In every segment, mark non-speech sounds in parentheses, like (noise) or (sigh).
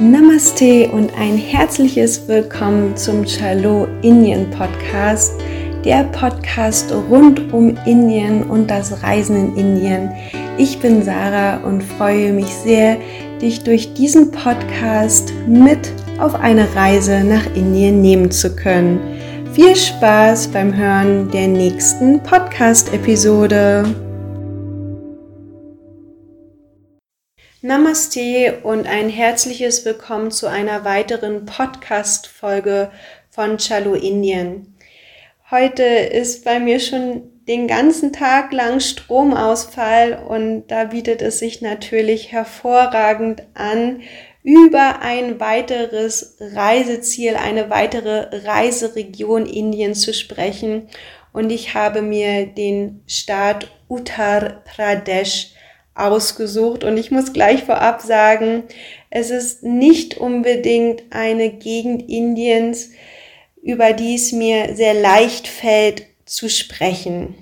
Namaste und ein herzliches Willkommen zum Chalo Indien Podcast, der Podcast rund um Indien und das Reisen in Indien. Ich bin Sarah und freue mich sehr, dich durch diesen Podcast mit auf eine Reise nach Indien nehmen zu können. Viel Spaß beim Hören der nächsten Podcast-Episode. Namaste und ein herzliches Willkommen zu einer weiteren Podcast-Folge von Chalo Indien. Heute ist bei mir schon den ganzen Tag lang Stromausfall und da bietet es sich natürlich hervorragend an, über ein weiteres Reiseziel, eine weitere Reiseregion Indiens zu sprechen. Und ich habe mir den Staat Uttar Pradesh ausgesucht. Und ich muss gleich vorab sagen, es ist nicht unbedingt eine Gegend Indiens, über die es mir sehr leicht fällt zu sprechen.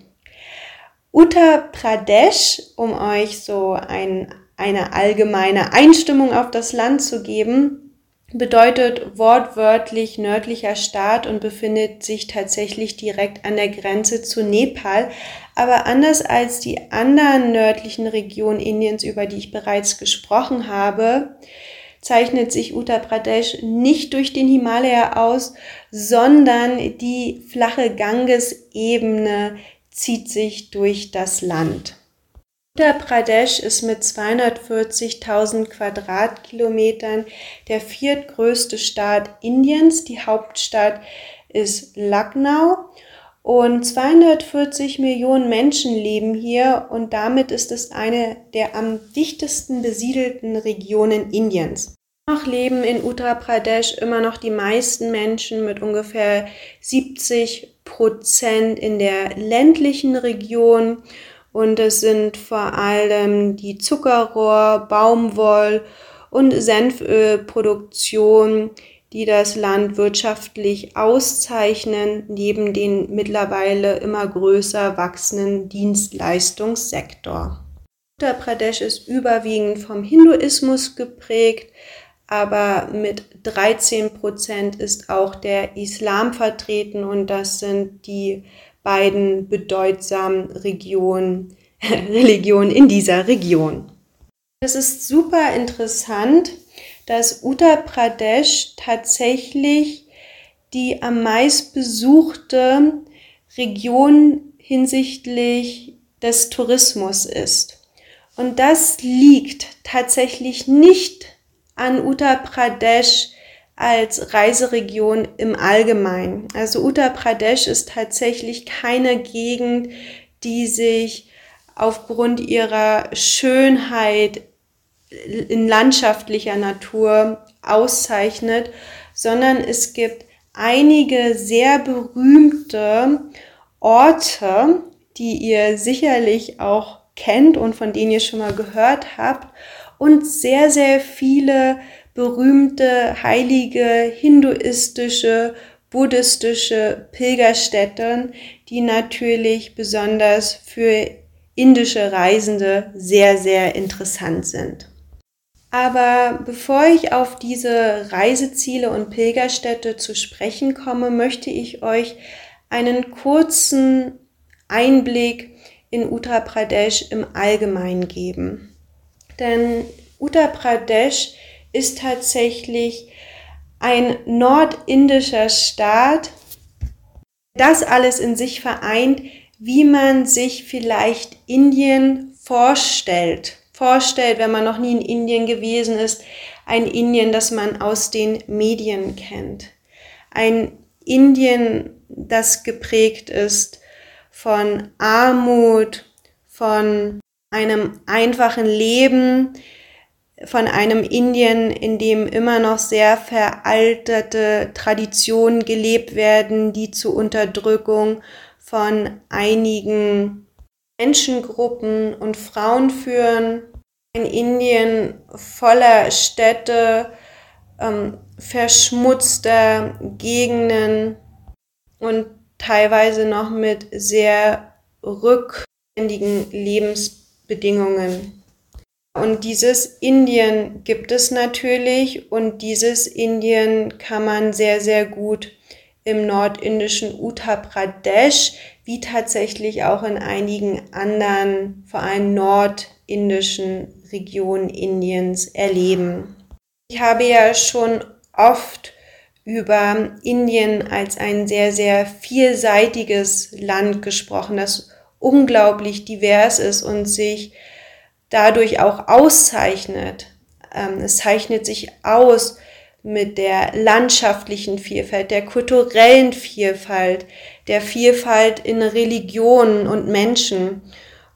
Uttar Pradesh, um euch so ein, eine allgemeine Einstimmung auf das Land zu geben, bedeutet wortwörtlich nördlicher Staat und befindet sich tatsächlich direkt an der Grenze zu Nepal. Aber anders als die anderen nördlichen Regionen Indiens, über die ich bereits gesprochen habe, zeichnet sich Uttar Pradesh nicht durch den Himalaya aus, sondern die flache Gangesebene zieht sich durch das Land. Uttar Pradesh ist mit 240.000 Quadratkilometern der viertgrößte Staat Indiens. Die Hauptstadt ist Lucknow und 240 Millionen Menschen leben hier und damit ist es eine der am dichtesten besiedelten Regionen Indiens. Noch leben in Uttar Pradesh immer noch die meisten Menschen mit ungefähr 70 Prozent in der ländlichen Region und es sind vor allem die Zuckerrohr, Baumwoll und Senfölproduktion, die das Land wirtschaftlich auszeichnen, neben den mittlerweile immer größer wachsenden Dienstleistungssektor. Uttar Pradesh ist überwiegend vom Hinduismus geprägt, aber mit 13 Prozent ist auch der Islam vertreten und das sind die beiden bedeutsamen Regionen, (laughs) Religionen in dieser Region. Es ist super interessant, dass Uttar Pradesh tatsächlich die am meist besuchte Region hinsichtlich des Tourismus ist. Und das liegt tatsächlich nicht an Uttar Pradesh als Reiseregion im Allgemeinen. Also Uttar Pradesh ist tatsächlich keine Gegend, die sich aufgrund ihrer Schönheit in landschaftlicher Natur auszeichnet, sondern es gibt einige sehr berühmte Orte, die ihr sicherlich auch kennt und von denen ihr schon mal gehört habt und sehr, sehr viele berühmte heilige hinduistische, buddhistische Pilgerstätten, die natürlich besonders für indische Reisende sehr, sehr interessant sind. Aber bevor ich auf diese Reiseziele und Pilgerstätte zu sprechen komme, möchte ich euch einen kurzen Einblick in Uttar Pradesh im Allgemeinen geben. Denn Uttar Pradesh ist tatsächlich ein nordindischer Staat, das alles in sich vereint, wie man sich vielleicht Indien vorstellt. Vorstellt, wenn man noch nie in Indien gewesen ist, ein Indien, das man aus den Medien kennt. Ein Indien, das geprägt ist von Armut, von einem einfachen Leben, von einem Indien, in dem immer noch sehr veraltete Traditionen gelebt werden, die zur Unterdrückung von einigen Menschengruppen und Frauen führen. Ein Indien voller Städte, ähm, verschmutzter Gegenden und teilweise noch mit sehr rückständigen Lebensbedingungen. Und dieses Indien gibt es natürlich und dieses Indien kann man sehr, sehr gut im nordindischen Uttar Pradesh, wie tatsächlich auch in einigen anderen, vor allem nordindischen Regionen Indiens erleben. Ich habe ja schon oft über Indien als ein sehr, sehr vielseitiges Land gesprochen, das unglaublich divers ist und sich dadurch auch auszeichnet. Ähm, es zeichnet sich aus mit der landschaftlichen Vielfalt, der kulturellen Vielfalt, der Vielfalt in Religionen und Menschen.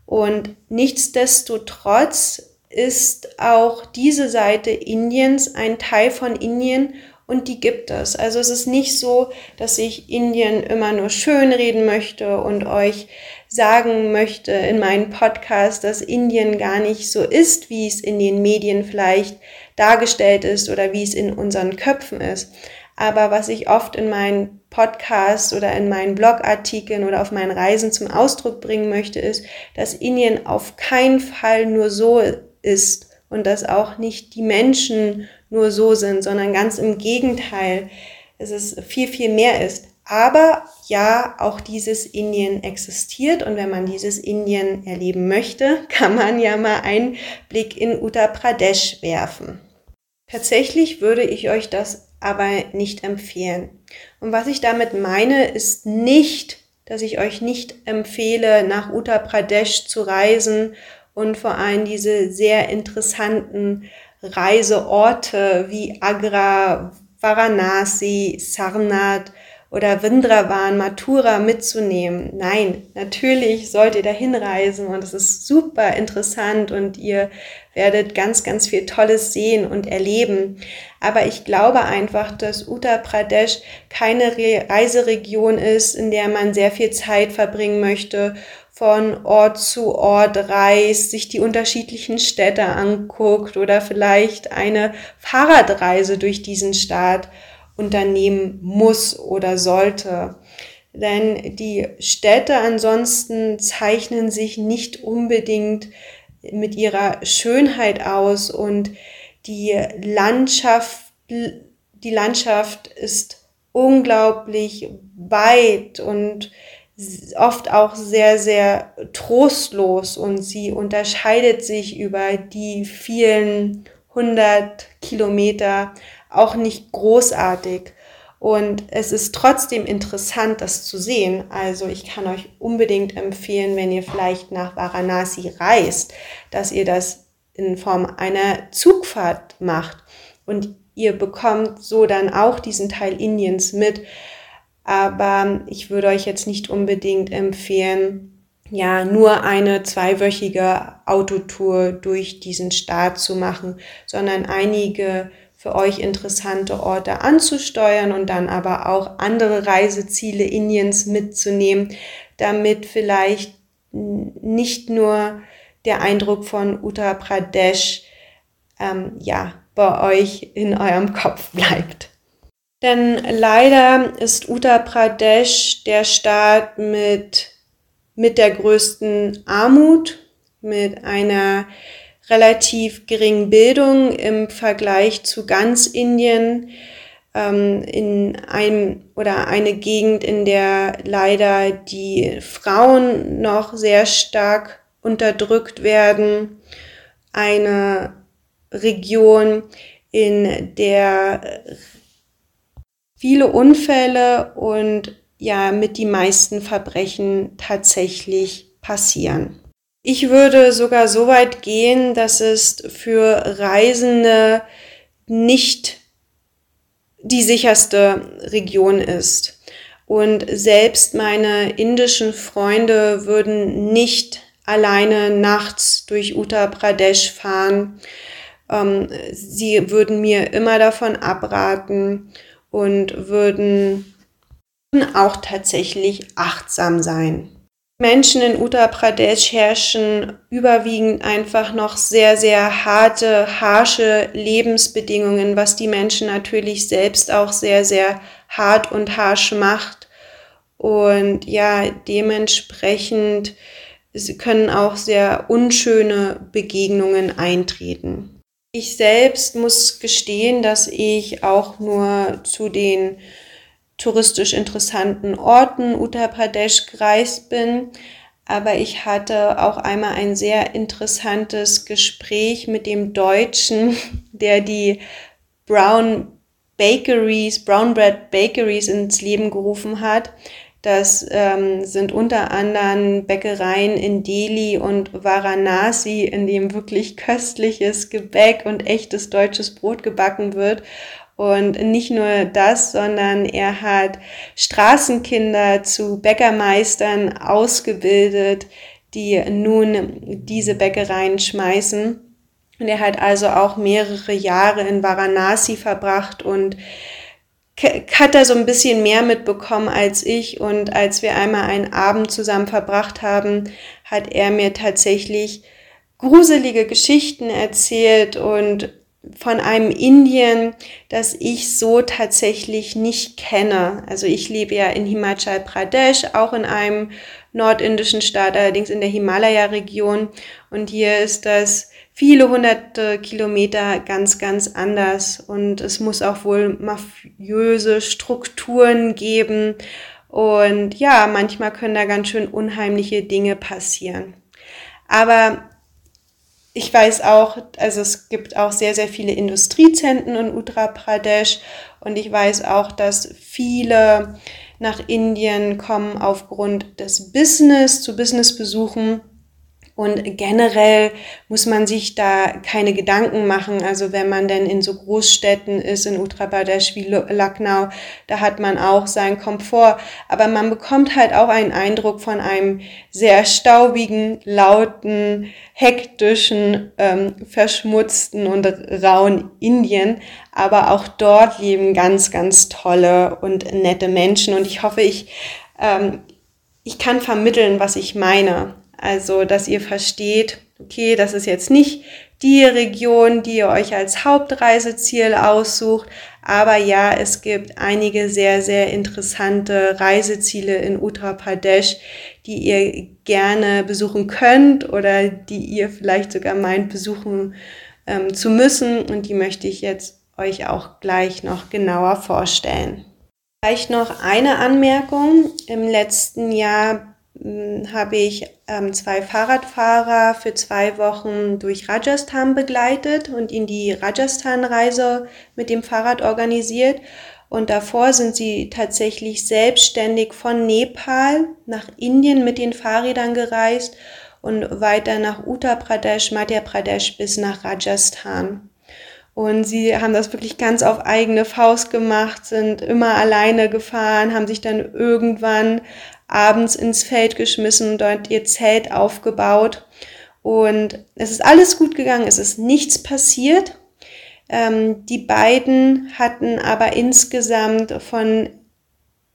Und nichtsdestotrotz ist auch diese Seite Indiens ein Teil von Indien und die gibt es. Also es ist nicht so, dass ich Indien immer nur schön reden möchte und euch sagen möchte in meinem Podcast, dass Indien gar nicht so ist, wie es in den Medien vielleicht dargestellt ist oder wie es in unseren Köpfen ist. Aber was ich oft in meinen Podcasts oder in meinen Blogartikeln oder auf meinen Reisen zum Ausdruck bringen möchte, ist, dass Indien auf keinen Fall nur so ist und dass auch nicht die Menschen nur so sind, sondern ganz im Gegenteil, dass es viel, viel mehr ist. Aber ja, auch dieses Indien existiert und wenn man dieses Indien erleben möchte, (laughs) kann man ja mal einen Blick in Uttar Pradesh werfen. Tatsächlich würde ich euch das aber nicht empfehlen. Und was ich damit meine, ist nicht, dass ich euch nicht empfehle, nach Uttar Pradesh zu reisen und vor allem diese sehr interessanten Reiseorte wie Agra, Varanasi, Sarnath, oder Vindravan, Mathura mitzunehmen. Nein, natürlich sollt ihr da hinreisen und es ist super interessant und ihr werdet ganz, ganz viel Tolles sehen und erleben. Aber ich glaube einfach, dass Uttar Pradesh keine Reiseregion ist, in der man sehr viel Zeit verbringen möchte, von Ort zu Ort reist, sich die unterschiedlichen Städte anguckt oder vielleicht eine Fahrradreise durch diesen Staat unternehmen muss oder sollte. Denn die Städte ansonsten zeichnen sich nicht unbedingt mit ihrer Schönheit aus und die Landschaft, die Landschaft ist unglaublich weit und oft auch sehr, sehr trostlos und sie unterscheidet sich über die vielen hundert Kilometer auch nicht großartig. Und es ist trotzdem interessant, das zu sehen. Also ich kann euch unbedingt empfehlen, wenn ihr vielleicht nach Varanasi reist, dass ihr das in Form einer Zugfahrt macht. Und ihr bekommt so dann auch diesen Teil Indiens mit. Aber ich würde euch jetzt nicht unbedingt empfehlen, ja, nur eine zweiwöchige Autotour durch diesen Staat zu machen, sondern einige für euch interessante Orte anzusteuern und dann aber auch andere Reiseziele Indiens mitzunehmen, damit vielleicht nicht nur der Eindruck von Uttar Pradesh ähm, ja, bei euch in eurem Kopf bleibt. Denn leider ist Uttar Pradesh der Staat mit, mit der größten Armut, mit einer relativ geringen Bildung im Vergleich zu ganz Indien ähm, in einem oder eine Gegend, in der leider die Frauen noch sehr stark unterdrückt werden, eine Region, in der viele Unfälle und ja mit die meisten Verbrechen tatsächlich passieren. Ich würde sogar so weit gehen, dass es für Reisende nicht die sicherste Region ist. Und selbst meine indischen Freunde würden nicht alleine nachts durch Uttar Pradesh fahren. Ähm, sie würden mir immer davon abraten und würden auch tatsächlich achtsam sein. Menschen in Uttar Pradesh herrschen überwiegend einfach noch sehr, sehr harte, harsche Lebensbedingungen, was die Menschen natürlich selbst auch sehr, sehr hart und harsch macht. Und ja, dementsprechend können auch sehr unschöne Begegnungen eintreten. Ich selbst muss gestehen, dass ich auch nur zu den touristisch interessanten Orten Uttar Pradesh gereist bin. Aber ich hatte auch einmal ein sehr interessantes Gespräch mit dem Deutschen, (laughs) der die Brown Bakeries, Brown Bread Bakeries ins Leben gerufen hat. Das ähm, sind unter anderem Bäckereien in Delhi und Varanasi, in dem wirklich köstliches Gebäck und echtes deutsches Brot gebacken wird. Und nicht nur das, sondern er hat Straßenkinder zu Bäckermeistern ausgebildet, die nun diese Bäckereien schmeißen. Und er hat also auch mehrere Jahre in Varanasi verbracht und hat da so ein bisschen mehr mitbekommen als ich. Und als wir einmal einen Abend zusammen verbracht haben, hat er mir tatsächlich gruselige Geschichten erzählt und von einem Indien, das ich so tatsächlich nicht kenne. Also ich lebe ja in Himachal Pradesh, auch in einem nordindischen Staat, allerdings in der Himalaya-Region. Und hier ist das viele hunderte Kilometer ganz, ganz anders. Und es muss auch wohl mafiöse Strukturen geben. Und ja, manchmal können da ganz schön unheimliche Dinge passieren. Aber ich weiß auch, also es gibt auch sehr, sehr viele Industriezentren in Uttar Pradesh und ich weiß auch, dass viele nach Indien kommen aufgrund des Business, zu Businessbesuchen und generell muss man sich da keine Gedanken machen. Also wenn man denn in so Großstädten ist, in Uttar Pradesh wie Lucknow, da hat man auch seinen Komfort. Aber man bekommt halt auch einen Eindruck von einem sehr staubigen, lauten, hektischen, ähm, verschmutzten und rauen Indien. Aber auch dort leben ganz, ganz tolle und nette Menschen. Und ich hoffe, ich, ähm, ich kann vermitteln, was ich meine. Also, dass ihr versteht, okay, das ist jetzt nicht die Region, die ihr euch als Hauptreiseziel aussucht, aber ja, es gibt einige sehr, sehr interessante Reiseziele in Uttar Pradesh, die ihr gerne besuchen könnt oder die ihr vielleicht sogar meint besuchen ähm, zu müssen und die möchte ich jetzt euch auch gleich noch genauer vorstellen. Vielleicht noch eine Anmerkung. Im letzten Jahr habe ich ähm, zwei Fahrradfahrer für zwei Wochen durch Rajasthan begleitet und ihnen die Rajasthan-Reise mit dem Fahrrad organisiert. Und davor sind sie tatsächlich selbstständig von Nepal nach Indien mit den Fahrrädern gereist und weiter nach Uttar Pradesh, Madhya Pradesh bis nach Rajasthan. Und sie haben das wirklich ganz auf eigene Faust gemacht, sind immer alleine gefahren, haben sich dann irgendwann abends ins Feld geschmissen, dort ihr Zelt aufgebaut. Und es ist alles gut gegangen, es ist nichts passiert. Ähm, die beiden hatten aber insgesamt von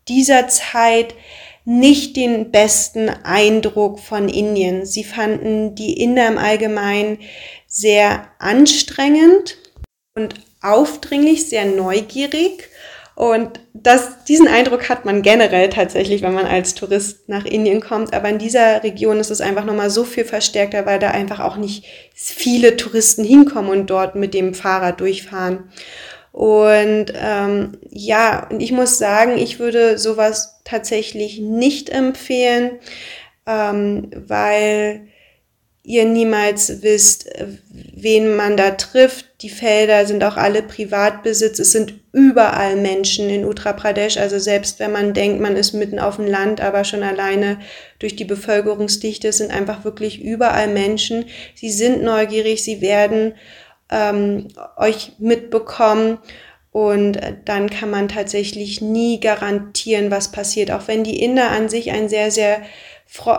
dieser Zeit nicht den besten Eindruck von Indien. Sie fanden die Inder im Allgemeinen sehr anstrengend und aufdringlich, sehr neugierig und das, diesen Eindruck hat man generell tatsächlich, wenn man als Tourist nach Indien kommt. Aber in dieser Region ist es einfach nochmal so viel verstärkter, weil da einfach auch nicht viele Touristen hinkommen und dort mit dem Fahrrad durchfahren. Und ähm, ja, und ich muss sagen, ich würde sowas tatsächlich nicht empfehlen, ähm, weil ihr niemals wisst, wen man da trifft. Die Felder sind auch alle Privatbesitz. Es sind überall Menschen in Uttar Pradesh. Also selbst wenn man denkt, man ist mitten auf dem Land, aber schon alleine durch die Bevölkerungsdichte sind einfach wirklich überall Menschen. Sie sind neugierig, sie werden ähm, euch mitbekommen. Und dann kann man tatsächlich nie garantieren, was passiert. Auch wenn die Inder an sich ein sehr, sehr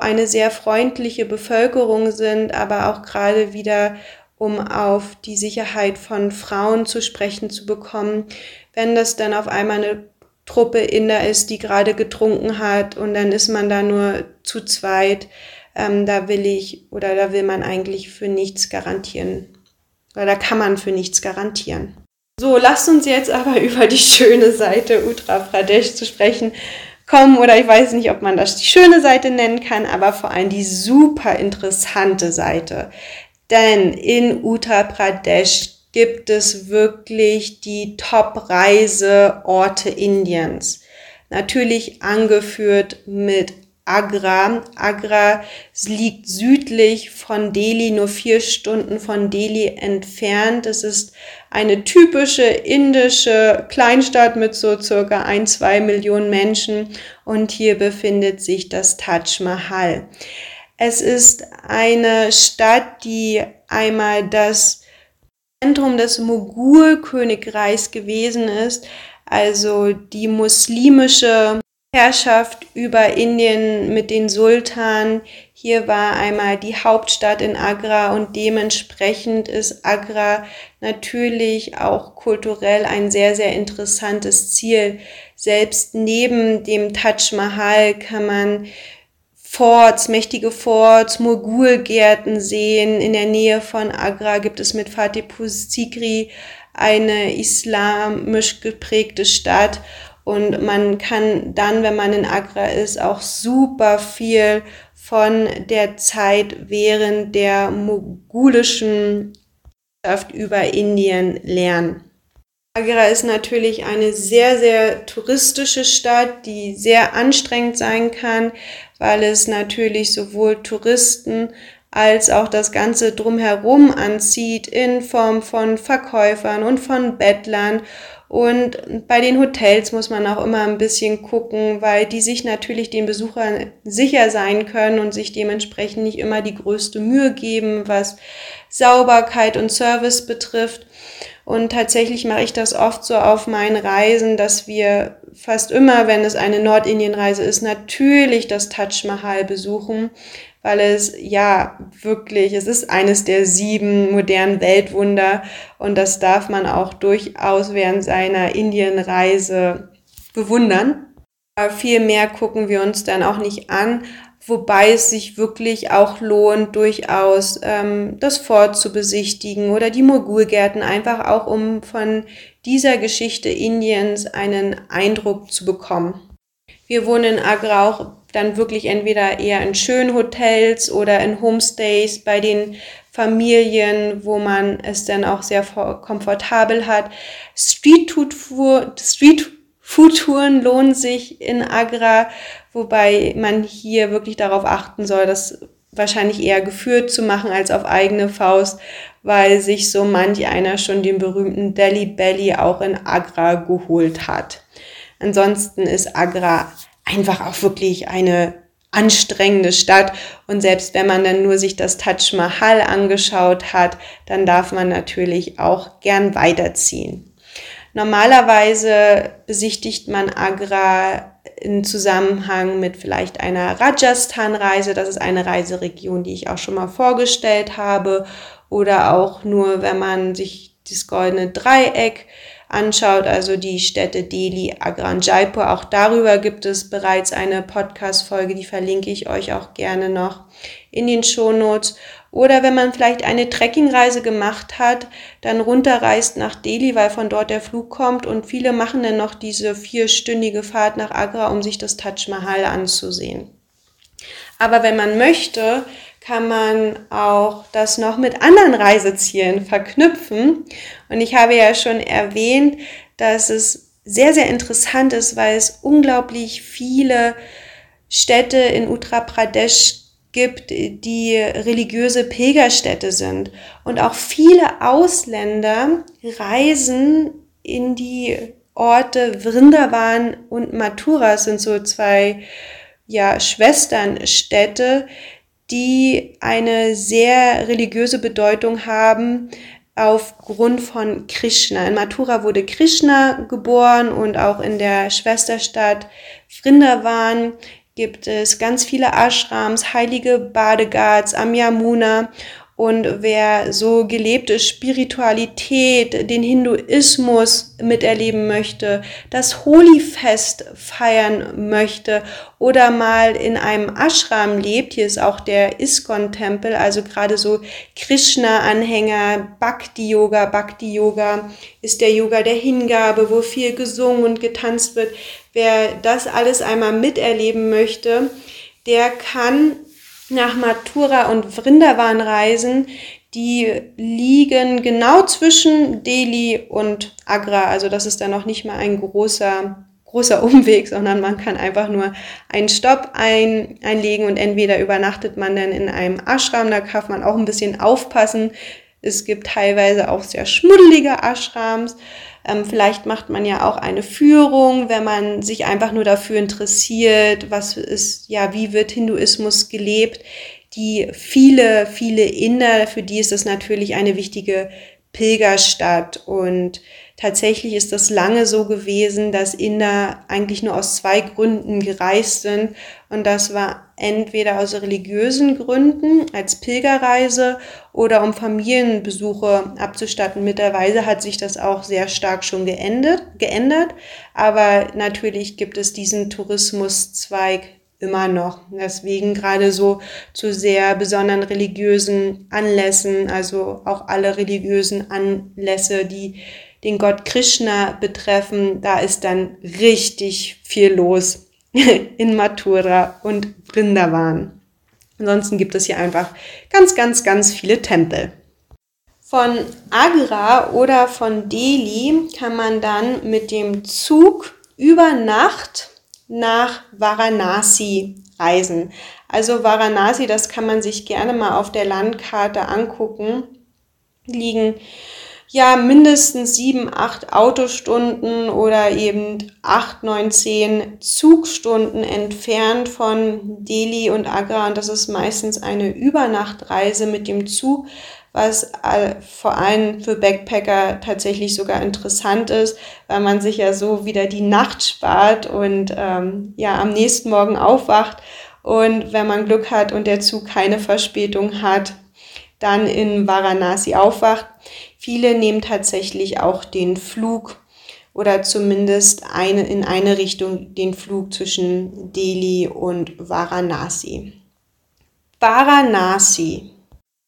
eine sehr freundliche Bevölkerung sind, aber auch gerade wieder um auf die Sicherheit von Frauen zu sprechen zu bekommen. Wenn das dann auf einmal eine Truppe Inder ist, die gerade getrunken hat und dann ist man da nur zu zweit, ähm, da will ich oder da will man eigentlich für nichts garantieren. Oder da kann man für nichts garantieren. So, lasst uns jetzt aber (laughs) über die schöne Seite Uttar Pradesh zu sprechen kommen oder ich weiß nicht, ob man das die schöne Seite nennen kann, aber vor allem die super interessante Seite. Denn in Uttar Pradesh gibt es wirklich die Top-Reiseorte Indiens. Natürlich angeführt mit Agra. Agra liegt südlich von Delhi, nur vier Stunden von Delhi entfernt. Es ist eine typische indische Kleinstadt mit so circa ein, zwei Millionen Menschen und hier befindet sich das Taj Mahal. Es ist eine Stadt, die einmal das Zentrum des Mogulkönigreichs gewesen ist, also die muslimische Herrschaft über Indien mit den Sultanen. Hier war einmal die Hauptstadt in Agra und dementsprechend ist Agra natürlich auch kulturell ein sehr, sehr interessantes Ziel. Selbst neben dem Taj Mahal kann man Forts, mächtige Forts, Mogulgärten sehen. In der Nähe von Agra gibt es mit Fatehpur Sikri eine islamisch geprägte Stadt und man kann dann, wenn man in Agra ist, auch super viel von der Zeit während der mogulischen Wirtschaft über Indien lernen. Agra ist natürlich eine sehr, sehr touristische Stadt, die sehr anstrengend sein kann, weil es natürlich sowohl Touristen als auch das Ganze drumherum anzieht in Form von Verkäufern und von Bettlern und bei den Hotels muss man auch immer ein bisschen gucken, weil die sich natürlich den Besuchern sicher sein können und sich dementsprechend nicht immer die größte Mühe geben, was Sauberkeit und Service betrifft. Und tatsächlich mache ich das oft so auf meinen Reisen, dass wir fast immer, wenn es eine Nordindienreise ist, natürlich das Taj Mahal besuchen, weil es ja wirklich, es ist eines der sieben modernen Weltwunder und das darf man auch durchaus während seiner Indienreise bewundern. Aber viel mehr gucken wir uns dann auch nicht an, wobei es sich wirklich auch lohnt, durchaus ähm, das Fort zu besichtigen oder die Mogulgärten, einfach auch um von dieser Geschichte Indiens einen Eindruck zu bekommen. Wir wohnen in Agra auch dann wirklich entweder eher in schönen Hotels oder in Homestays bei den Familien, wo man es dann auch sehr komfortabel hat. Street-Food-Touren lohnen sich in Agra, wobei man hier wirklich darauf achten soll, das wahrscheinlich eher geführt zu machen als auf eigene Faust, weil sich so manch einer schon den berühmten Delhi Belly auch in Agra geholt hat. Ansonsten ist Agra einfach auch wirklich eine anstrengende Stadt. Und selbst wenn man dann nur sich das Taj Mahal angeschaut hat, dann darf man natürlich auch gern weiterziehen. Normalerweise besichtigt man Agra in Zusammenhang mit vielleicht einer Rajasthan-Reise. Das ist eine Reiseregion, die ich auch schon mal vorgestellt habe. Oder auch nur, wenn man sich das goldene Dreieck anschaut, also die Städte Delhi, Agra und Jaipur. Auch darüber gibt es bereits eine Podcast-Folge, die verlinke ich euch auch gerne noch in den Shownotes. Oder wenn man vielleicht eine Trekkingreise gemacht hat, dann runterreist nach Delhi, weil von dort der Flug kommt und viele machen dann noch diese vierstündige Fahrt nach Agra, um sich das Taj Mahal anzusehen. Aber wenn man möchte, kann man auch das noch mit anderen Reisezielen verknüpfen. Und ich habe ja schon erwähnt, dass es sehr, sehr interessant ist, weil es unglaublich viele Städte in Uttar Pradesh gibt, die religiöse Pilgerstädte sind. Und auch viele Ausländer reisen in die Orte Vrindavan und Mathura, sind so zwei ja, Schwesternstädte, die eine sehr religiöse Bedeutung haben aufgrund von Krishna. In Mathura wurde Krishna geboren und auch in der Schwesterstadt Vrindavan gibt es ganz viele Ashrams, heilige Badegats, am Yamuna Und wer so gelebte Spiritualität, den Hinduismus miterleben möchte, das Holi-Fest feiern möchte oder mal in einem Ashram lebt, hier ist auch der Iskon-Tempel, also gerade so Krishna-Anhänger, Bhakti-Yoga, Bhakti-Yoga ist der Yoga der Hingabe, wo viel gesungen und getanzt wird. Wer das alles einmal miterleben möchte, der kann nach Mathura und Vrindavan reisen. Die liegen genau zwischen Delhi und Agra. Also das ist dann noch nicht mal ein großer, großer (laughs) Umweg, sondern man kann einfach nur einen Stopp ein, einlegen und entweder übernachtet man dann in einem Ashram, da darf man auch ein bisschen aufpassen. Es gibt teilweise auch sehr schmuddelige Ashrams. Ähm, vielleicht macht man ja auch eine Führung, wenn man sich einfach nur dafür interessiert, was ist, ja, wie wird Hinduismus gelebt. Die viele, viele Inder, für die ist das natürlich eine wichtige Pilgerstadt und Tatsächlich ist das lange so gewesen, dass Inder eigentlich nur aus zwei Gründen gereist sind. Und das war entweder aus religiösen Gründen als Pilgerreise oder um Familienbesuche abzustatten. Mittlerweile hat sich das auch sehr stark schon geändert. geändert. Aber natürlich gibt es diesen Tourismuszweig immer noch. Deswegen gerade so zu sehr besonderen religiösen Anlässen, also auch alle religiösen Anlässe, die den Gott Krishna betreffen, da ist dann richtig viel los (laughs) in Mathura und Vrindavan. Ansonsten gibt es hier einfach ganz, ganz, ganz viele Tempel. Von Agra oder von Delhi kann man dann mit dem Zug über Nacht nach Varanasi reisen. Also Varanasi, das kann man sich gerne mal auf der Landkarte angucken, liegen ja mindestens sieben, acht Autostunden oder eben acht, neun, zehn Zugstunden entfernt von Delhi und Agra. Und das ist meistens eine Übernachtreise mit dem Zug, was vor allem für Backpacker tatsächlich sogar interessant ist, weil man sich ja so wieder die Nacht spart und ähm, ja am nächsten Morgen aufwacht. Und wenn man Glück hat und der Zug keine Verspätung hat, dann in Varanasi aufwacht. Viele nehmen tatsächlich auch den Flug oder zumindest eine, in eine Richtung den Flug zwischen Delhi und Varanasi. Varanasi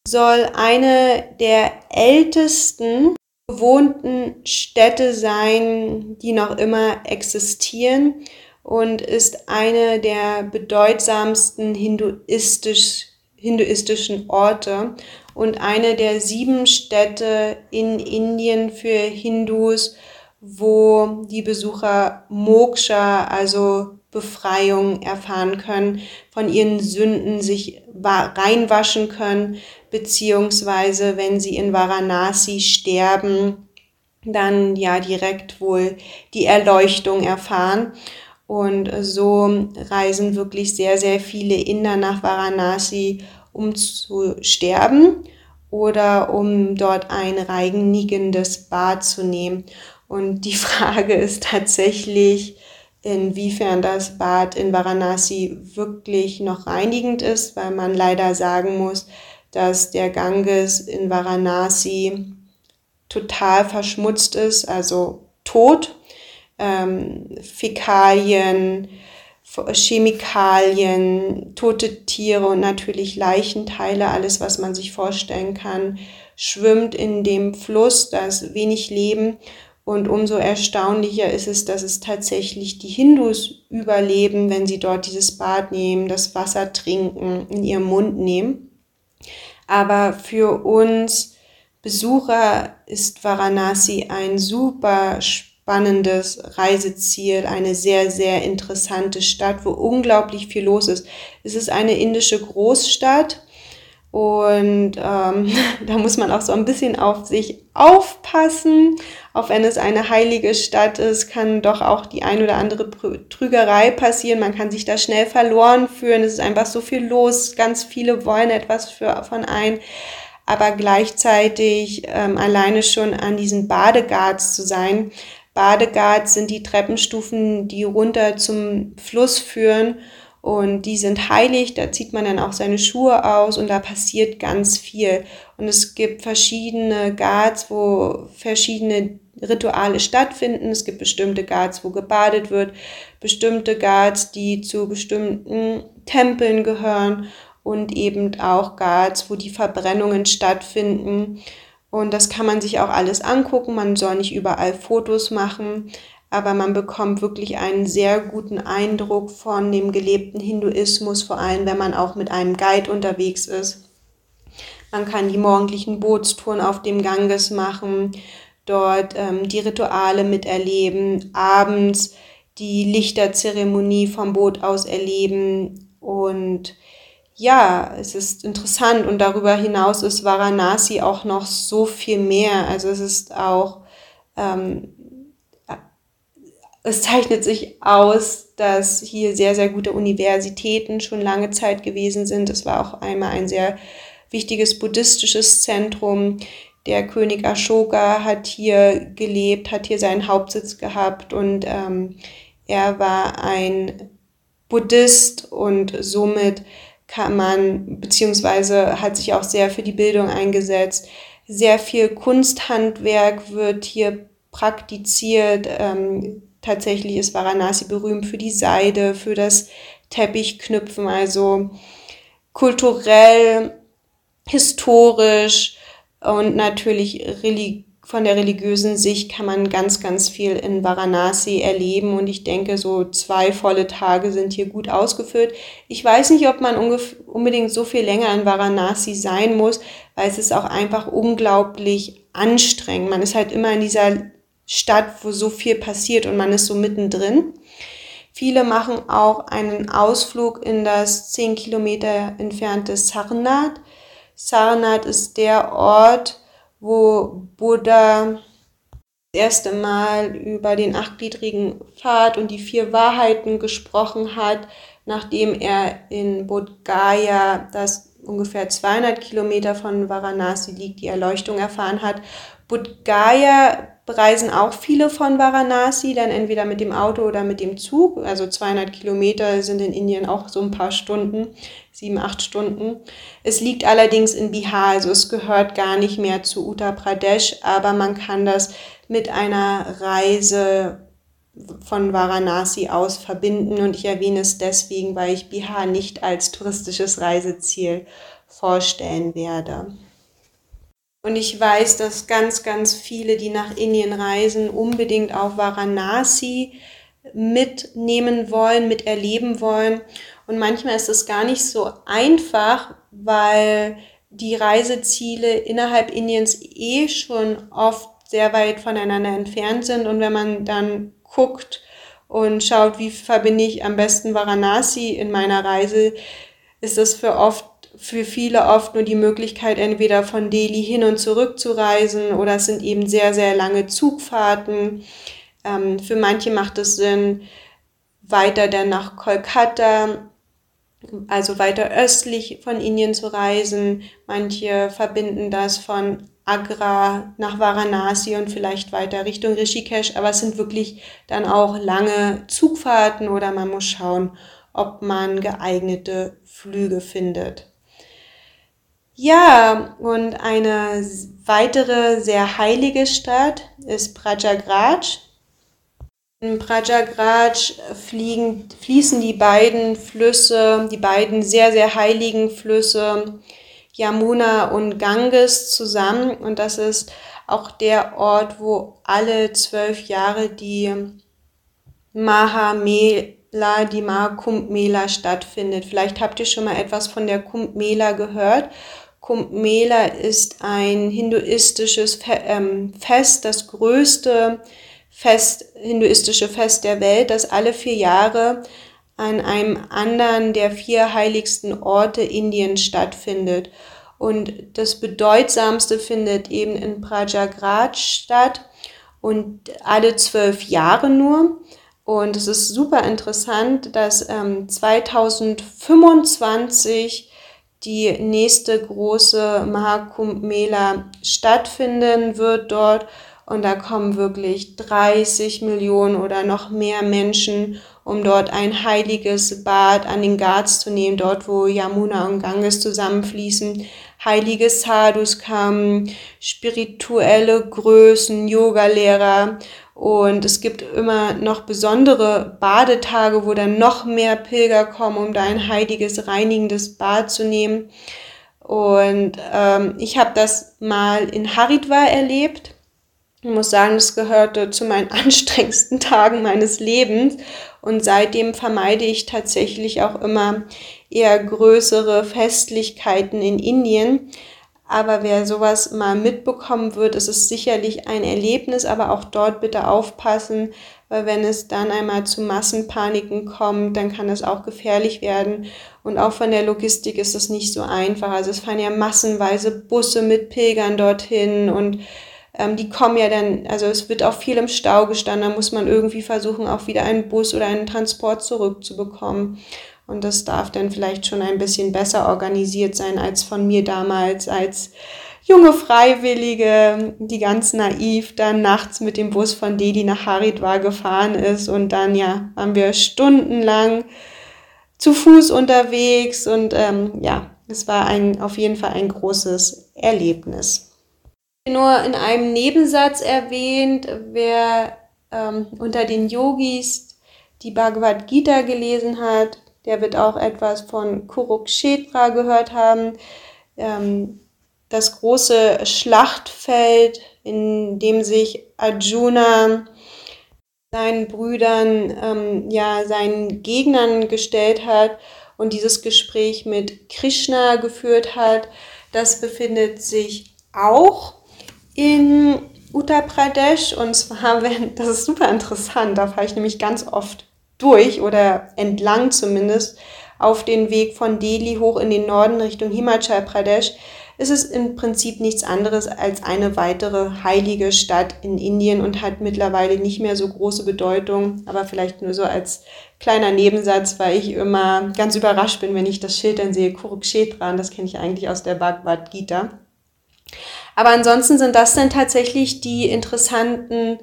soll eine der ältesten bewohnten Städte sein, die noch immer existieren und ist eine der bedeutsamsten hinduistisch, hinduistischen Orte und eine der sieben Städte in Indien für Hindus, wo die Besucher Moksha, also Befreiung erfahren können, von ihren Sünden sich reinwaschen können, beziehungsweise wenn sie in Varanasi sterben, dann ja direkt wohl die Erleuchtung erfahren. Und so reisen wirklich sehr, sehr viele Inder nach Varanasi, um zu sterben oder um dort ein reinigendes Bad zu nehmen. Und die (laughs) Frage ist tatsächlich, inwiefern das Bad in Varanasi wirklich noch reinigend ist, weil man leider sagen muss, dass der Ganges in Varanasi total verschmutzt ist, also tot. Ähm, Fäkalien, Chemikalien, tote Tiere und natürlich Leichenteile, alles, was man sich vorstellen kann, schwimmt in dem Fluss, da ist wenig Leben. Und umso erstaunlicher ist es, dass es tatsächlich die Hindus überleben, wenn sie dort dieses Bad nehmen, das Wasser trinken, in ihrem Mund nehmen. Aber für uns Besucher ist Varanasi ein super spannendes Reiseziel, eine sehr, sehr interessante Stadt, wo unglaublich viel los ist. Es ist eine indische Großstadt und ähm, (laughs) da muss man auch so ein bisschen auf sich aufpassen. Auch wenn es eine heilige Stadt ist, kann doch auch die ein oder andere Trügerei passieren. Man kann sich da schnell verloren fühlen. Es ist einfach so viel los. Ganz viele wollen etwas für, von ein aber gleichzeitig ähm, alleine schon an diesen Badegards zu sein, Badegards sind die Treppenstufen, die runter zum Fluss führen. und die sind heilig, da zieht man dann auch seine Schuhe aus und da passiert ganz viel. Und es gibt verschiedene Ghats, wo verschiedene Rituale stattfinden. Es gibt bestimmte Ghats, wo gebadet wird, bestimmte Ghats, die zu bestimmten Tempeln gehören und eben auch Ghats, wo die Verbrennungen stattfinden. Und das kann man sich auch alles angucken. Man soll nicht überall Fotos machen, aber man bekommt wirklich einen sehr guten Eindruck von dem gelebten Hinduismus, vor allem wenn man auch mit einem Guide unterwegs ist. Man kann die morgendlichen Bootstouren auf dem Ganges machen, dort ähm, die Rituale miterleben, abends die Lichterzeremonie vom Boot aus erleben und ja, es ist interessant und darüber hinaus ist Varanasi auch noch so viel mehr. Also es ist auch ähm, es zeichnet sich aus, dass hier sehr, sehr gute Universitäten schon lange Zeit gewesen sind. Es war auch einmal ein sehr wichtiges buddhistisches Zentrum. Der König Ashoka hat hier gelebt, hat hier seinen Hauptsitz gehabt und ähm, er war ein Buddhist und somit kann man, beziehungsweise hat sich auch sehr für die Bildung eingesetzt. Sehr viel Kunsthandwerk wird hier praktiziert. Ähm, tatsächlich ist Varanasi berühmt für die Seide, für das Teppichknüpfen, also kulturell, historisch und natürlich von der religiösen Sicht kann man ganz, ganz viel in Varanasi erleben und ich denke, so zwei volle Tage sind hier gut ausgefüllt. Ich weiß nicht, ob man unbedingt so viel länger in Varanasi sein muss, weil es ist auch einfach unglaublich anstrengend. Man ist halt immer in dieser Stadt, wo so viel passiert und man ist so mittendrin. Viele machen auch einen Ausflug in das 10 Kilometer entfernte Sarnath. Sarnath ist der Ort, wo Buddha das erste Mal über den achtgliedrigen Pfad und die vier Wahrheiten gesprochen hat, nachdem er in Bodh Gaya, das ungefähr 200 Kilometer von Varanasi liegt, die Erleuchtung erfahren hat. Bodh Gaya bereisen auch viele von Varanasi, dann entweder mit dem Auto oder mit dem Zug. Also 200 Kilometer sind in Indien auch so ein paar Stunden, sieben, acht Stunden. Es liegt allerdings in Bihar, also es gehört gar nicht mehr zu Uttar Pradesh, aber man kann das mit einer Reise von Varanasi aus verbinden und ich erwähne es deswegen, weil ich Bihar nicht als touristisches Reiseziel vorstellen werde. Und ich weiß, dass ganz, ganz viele, die nach Indien reisen, unbedingt auch Varanasi mitnehmen wollen, miterleben wollen. Und manchmal ist es gar nicht so einfach, weil die Reiseziele innerhalb Indiens eh schon oft sehr weit voneinander entfernt sind. Und wenn man dann guckt und schaut, wie verbinde ich am besten Varanasi in meiner Reise, ist es für oft für viele oft nur die Möglichkeit, entweder von Delhi hin und zurück zu reisen oder es sind eben sehr, sehr lange Zugfahrten. Ähm, für manche macht es Sinn, weiter dann nach Kolkata, also weiter östlich von Indien zu reisen. Manche verbinden das von Agra nach Varanasi und vielleicht weiter Richtung Rishikesh, aber es sind wirklich dann auch lange Zugfahrten oder man muss schauen, ob man geeignete Flüge findet. Ja, und eine weitere sehr heilige Stadt ist Prajagraj. In Prajagraj fliegen, fließen die beiden Flüsse, die beiden sehr, sehr heiligen Flüsse Yamuna und Ganges zusammen. Und das ist auch der Ort, wo alle zwölf Jahre die Mahamela, die Mahakumbh Mela stattfindet. Vielleicht habt ihr schon mal etwas von der Kumbh Mela gehört. Kumbh Mela ist ein hinduistisches ähm, Fest, das größte Fest, hinduistische Fest der Welt, das alle vier Jahre an einem anderen der vier heiligsten Orte Indiens stattfindet. Und das bedeutsamste findet eben in Prajagraj statt und alle zwölf Jahre nur. Und es ist super interessant, dass ähm, 2025 die nächste große Mahakumbh Mela stattfinden wird dort. Und da kommen wirklich 30 Millionen oder noch mehr Menschen, um dort ein heiliges Bad an den Ghats zu nehmen, dort wo Yamuna und Ganges zusammenfließen. Heilige Sadhus kamen, spirituelle Größen, Yogalehrer und es gibt immer noch besondere Badetage, wo dann noch mehr Pilger kommen, um da ein heiliges, reinigendes Bad zu nehmen. Und ähm, ich habe das mal in Haridwar erlebt. Ich muss sagen, das gehörte zu meinen (laughs) anstrengendsten Tagen meines Lebens. Und seitdem vermeide ich tatsächlich auch immer eher größere Festlichkeiten in Indien. Aber wer sowas mal mitbekommen wird, ist es sicherlich ein Erlebnis, aber auch dort bitte aufpassen, weil wenn es dann einmal zu Massenpaniken kommt, dann kann es auch gefährlich werden. Und auch von der Logistik ist es nicht so einfach. Also es fahren ja massenweise Busse mit Pilgern dorthin und ähm, die kommen ja dann, also es wird auch viel im Stau gestanden, da muss man irgendwie versuchen, auch wieder einen Bus oder einen Transport zurückzubekommen. Und das darf dann vielleicht schon ein bisschen besser organisiert sein als von mir damals als junge Freiwillige, die ganz naiv dann nachts mit dem Bus von Delhi nach Haridwar gefahren ist. Und dann ja waren wir stundenlang zu Fuß unterwegs. Und ähm, ja, es war ein, auf jeden Fall ein großes Erlebnis nur in einem Nebensatz erwähnt, wer ähm, unter den Yogis die Bhagavad Gita gelesen hat, der wird auch etwas von Kurukshetra gehört haben. Ähm, das große Schlachtfeld, in dem sich Arjuna seinen Brüdern, ähm, ja, seinen Gegnern gestellt hat und dieses Gespräch mit Krishna geführt hat, das befindet sich auch in Uttar Pradesh. Und zwar, (laughs) wenn, das ist super interessant, da fahre ich nämlich ganz oft durch oder entlang zumindest auf den Weg von Delhi hoch in den Norden Richtung Himachal Pradesh, ist es im Prinzip nichts anderes als eine weitere heilige Stadt in Indien und hat mittlerweile nicht mehr so große Bedeutung, aber vielleicht nur so als kleiner Nebensatz, weil ich immer ganz überrascht bin, wenn ich das Schild dann sehe, Kurukshetra, und das kenne ich eigentlich aus der Bhagavad Gita. Aber ansonsten sind das dann tatsächlich die interessanten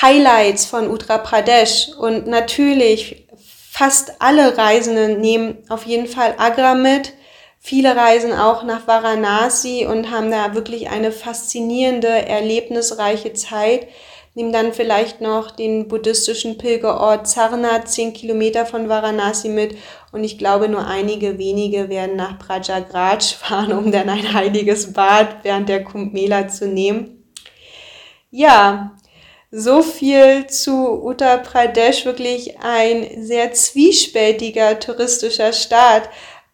Highlights von Uttar Pradesh. Und natürlich, fast alle Reisenden nehmen auf jeden Fall Agra mit. Viele reisen auch nach Varanasi und haben da wirklich eine faszinierende, erlebnisreiche Zeit nehmen dann vielleicht noch den buddhistischen Pilgerort Sarnath, zehn Kilometer von Varanasi mit. Und ich glaube, nur einige wenige werden nach Prajagraj (laughs) fahren, um dann ein heiliges Bad während der Kumbh Mela zu nehmen. Ja, so viel zu Uttar Pradesh, wirklich ein sehr zwiespältiger touristischer Staat,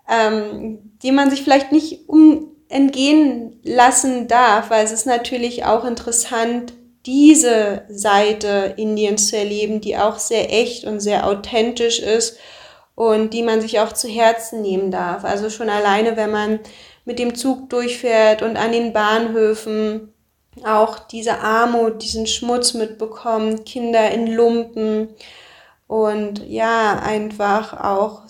ähm, den man sich vielleicht nicht um entgehen lassen darf, weil es ist natürlich auch interessant, diese Seite Indiens zu erleben, die auch sehr echt und sehr authentisch ist und die man sich auch zu Herzen nehmen darf. Also schon alleine, wenn man mit dem Zug durchfährt und an den Bahnhöfen auch diese Armut, diesen Schmutz mitbekommt, Kinder in Lumpen und ja, einfach auch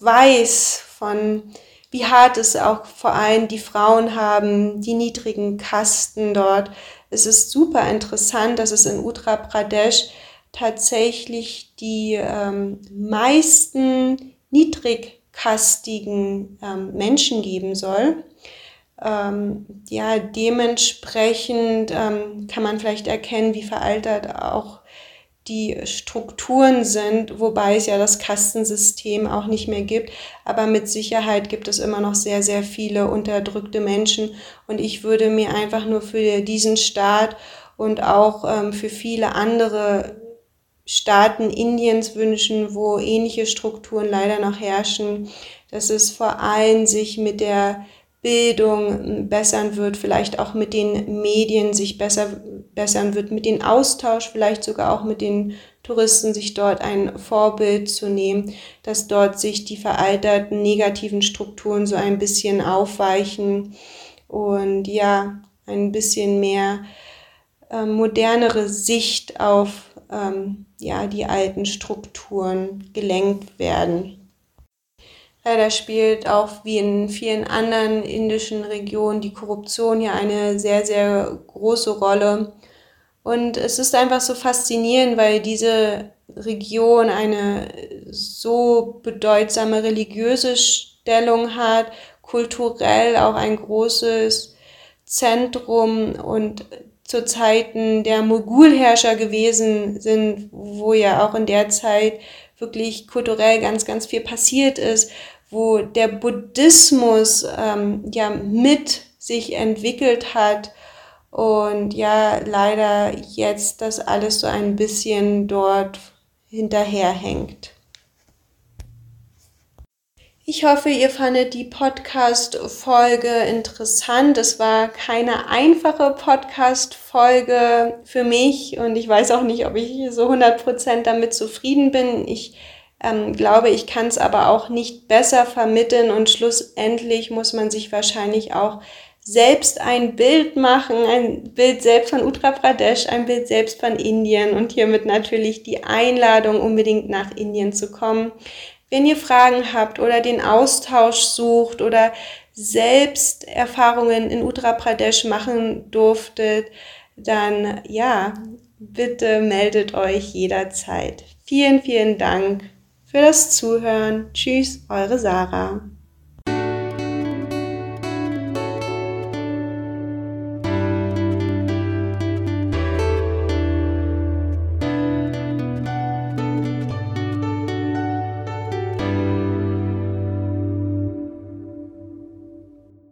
weiß von wie hart es auch vor allem die Frauen haben, die niedrigen Kasten dort, es ist super interessant, dass es in Uttar Pradesh tatsächlich die ähm, meisten niedrigkastigen ähm, Menschen geben soll. Ähm, ja, dementsprechend ähm, kann man vielleicht erkennen, wie veraltert auch die Strukturen sind, wobei es ja das Kastensystem auch nicht mehr gibt. Aber mit Sicherheit gibt es immer noch sehr, sehr viele unterdrückte Menschen. Und ich würde mir einfach nur für diesen Staat und auch ähm, für viele andere Staaten Indiens wünschen, wo ähnliche Strukturen leider noch herrschen, dass es vor allem sich mit der Bildung bessern wird, vielleicht auch mit den Medien sich besser bessern wird, mit dem Austausch, vielleicht sogar auch mit den Touristen, sich dort ein Vorbild zu nehmen, dass dort sich die veralterten negativen Strukturen so ein bisschen aufweichen und ja, ein bisschen mehr äh, modernere Sicht auf ähm, ja, die alten Strukturen gelenkt werden. Leider spielt auch wie in vielen anderen indischen Regionen die Korruption hier eine sehr, sehr große Rolle. Und es ist einfach so faszinierend, weil diese Region eine so bedeutsame religiöse Stellung hat, kulturell auch ein großes Zentrum und zu Zeiten der Mogulherrscher gewesen sind, wo ja auch in der Zeit wirklich kulturell ganz, ganz viel passiert ist, wo der Buddhismus ähm, ja mit sich entwickelt hat und ja leider jetzt das alles so ein bisschen dort hinterherhängt. Ich hoffe, ihr fandet die Podcast-Folge interessant. Es war keine einfache Podcast-Folge für mich und ich weiß auch nicht, ob ich so 100% damit zufrieden bin. Ich ähm, glaube, ich kann es aber auch nicht besser vermitteln und schlussendlich muss man sich wahrscheinlich auch selbst ein Bild machen, ein Bild selbst von Uttar Pradesh, ein Bild selbst von Indien und hiermit natürlich die Einladung, unbedingt nach Indien zu kommen. Wenn ihr Fragen habt oder den Austausch sucht oder selbst Erfahrungen in Uttar Pradesh machen durftet, dann ja, bitte meldet euch jederzeit. Vielen, vielen Dank für das Zuhören. Tschüss, eure Sarah.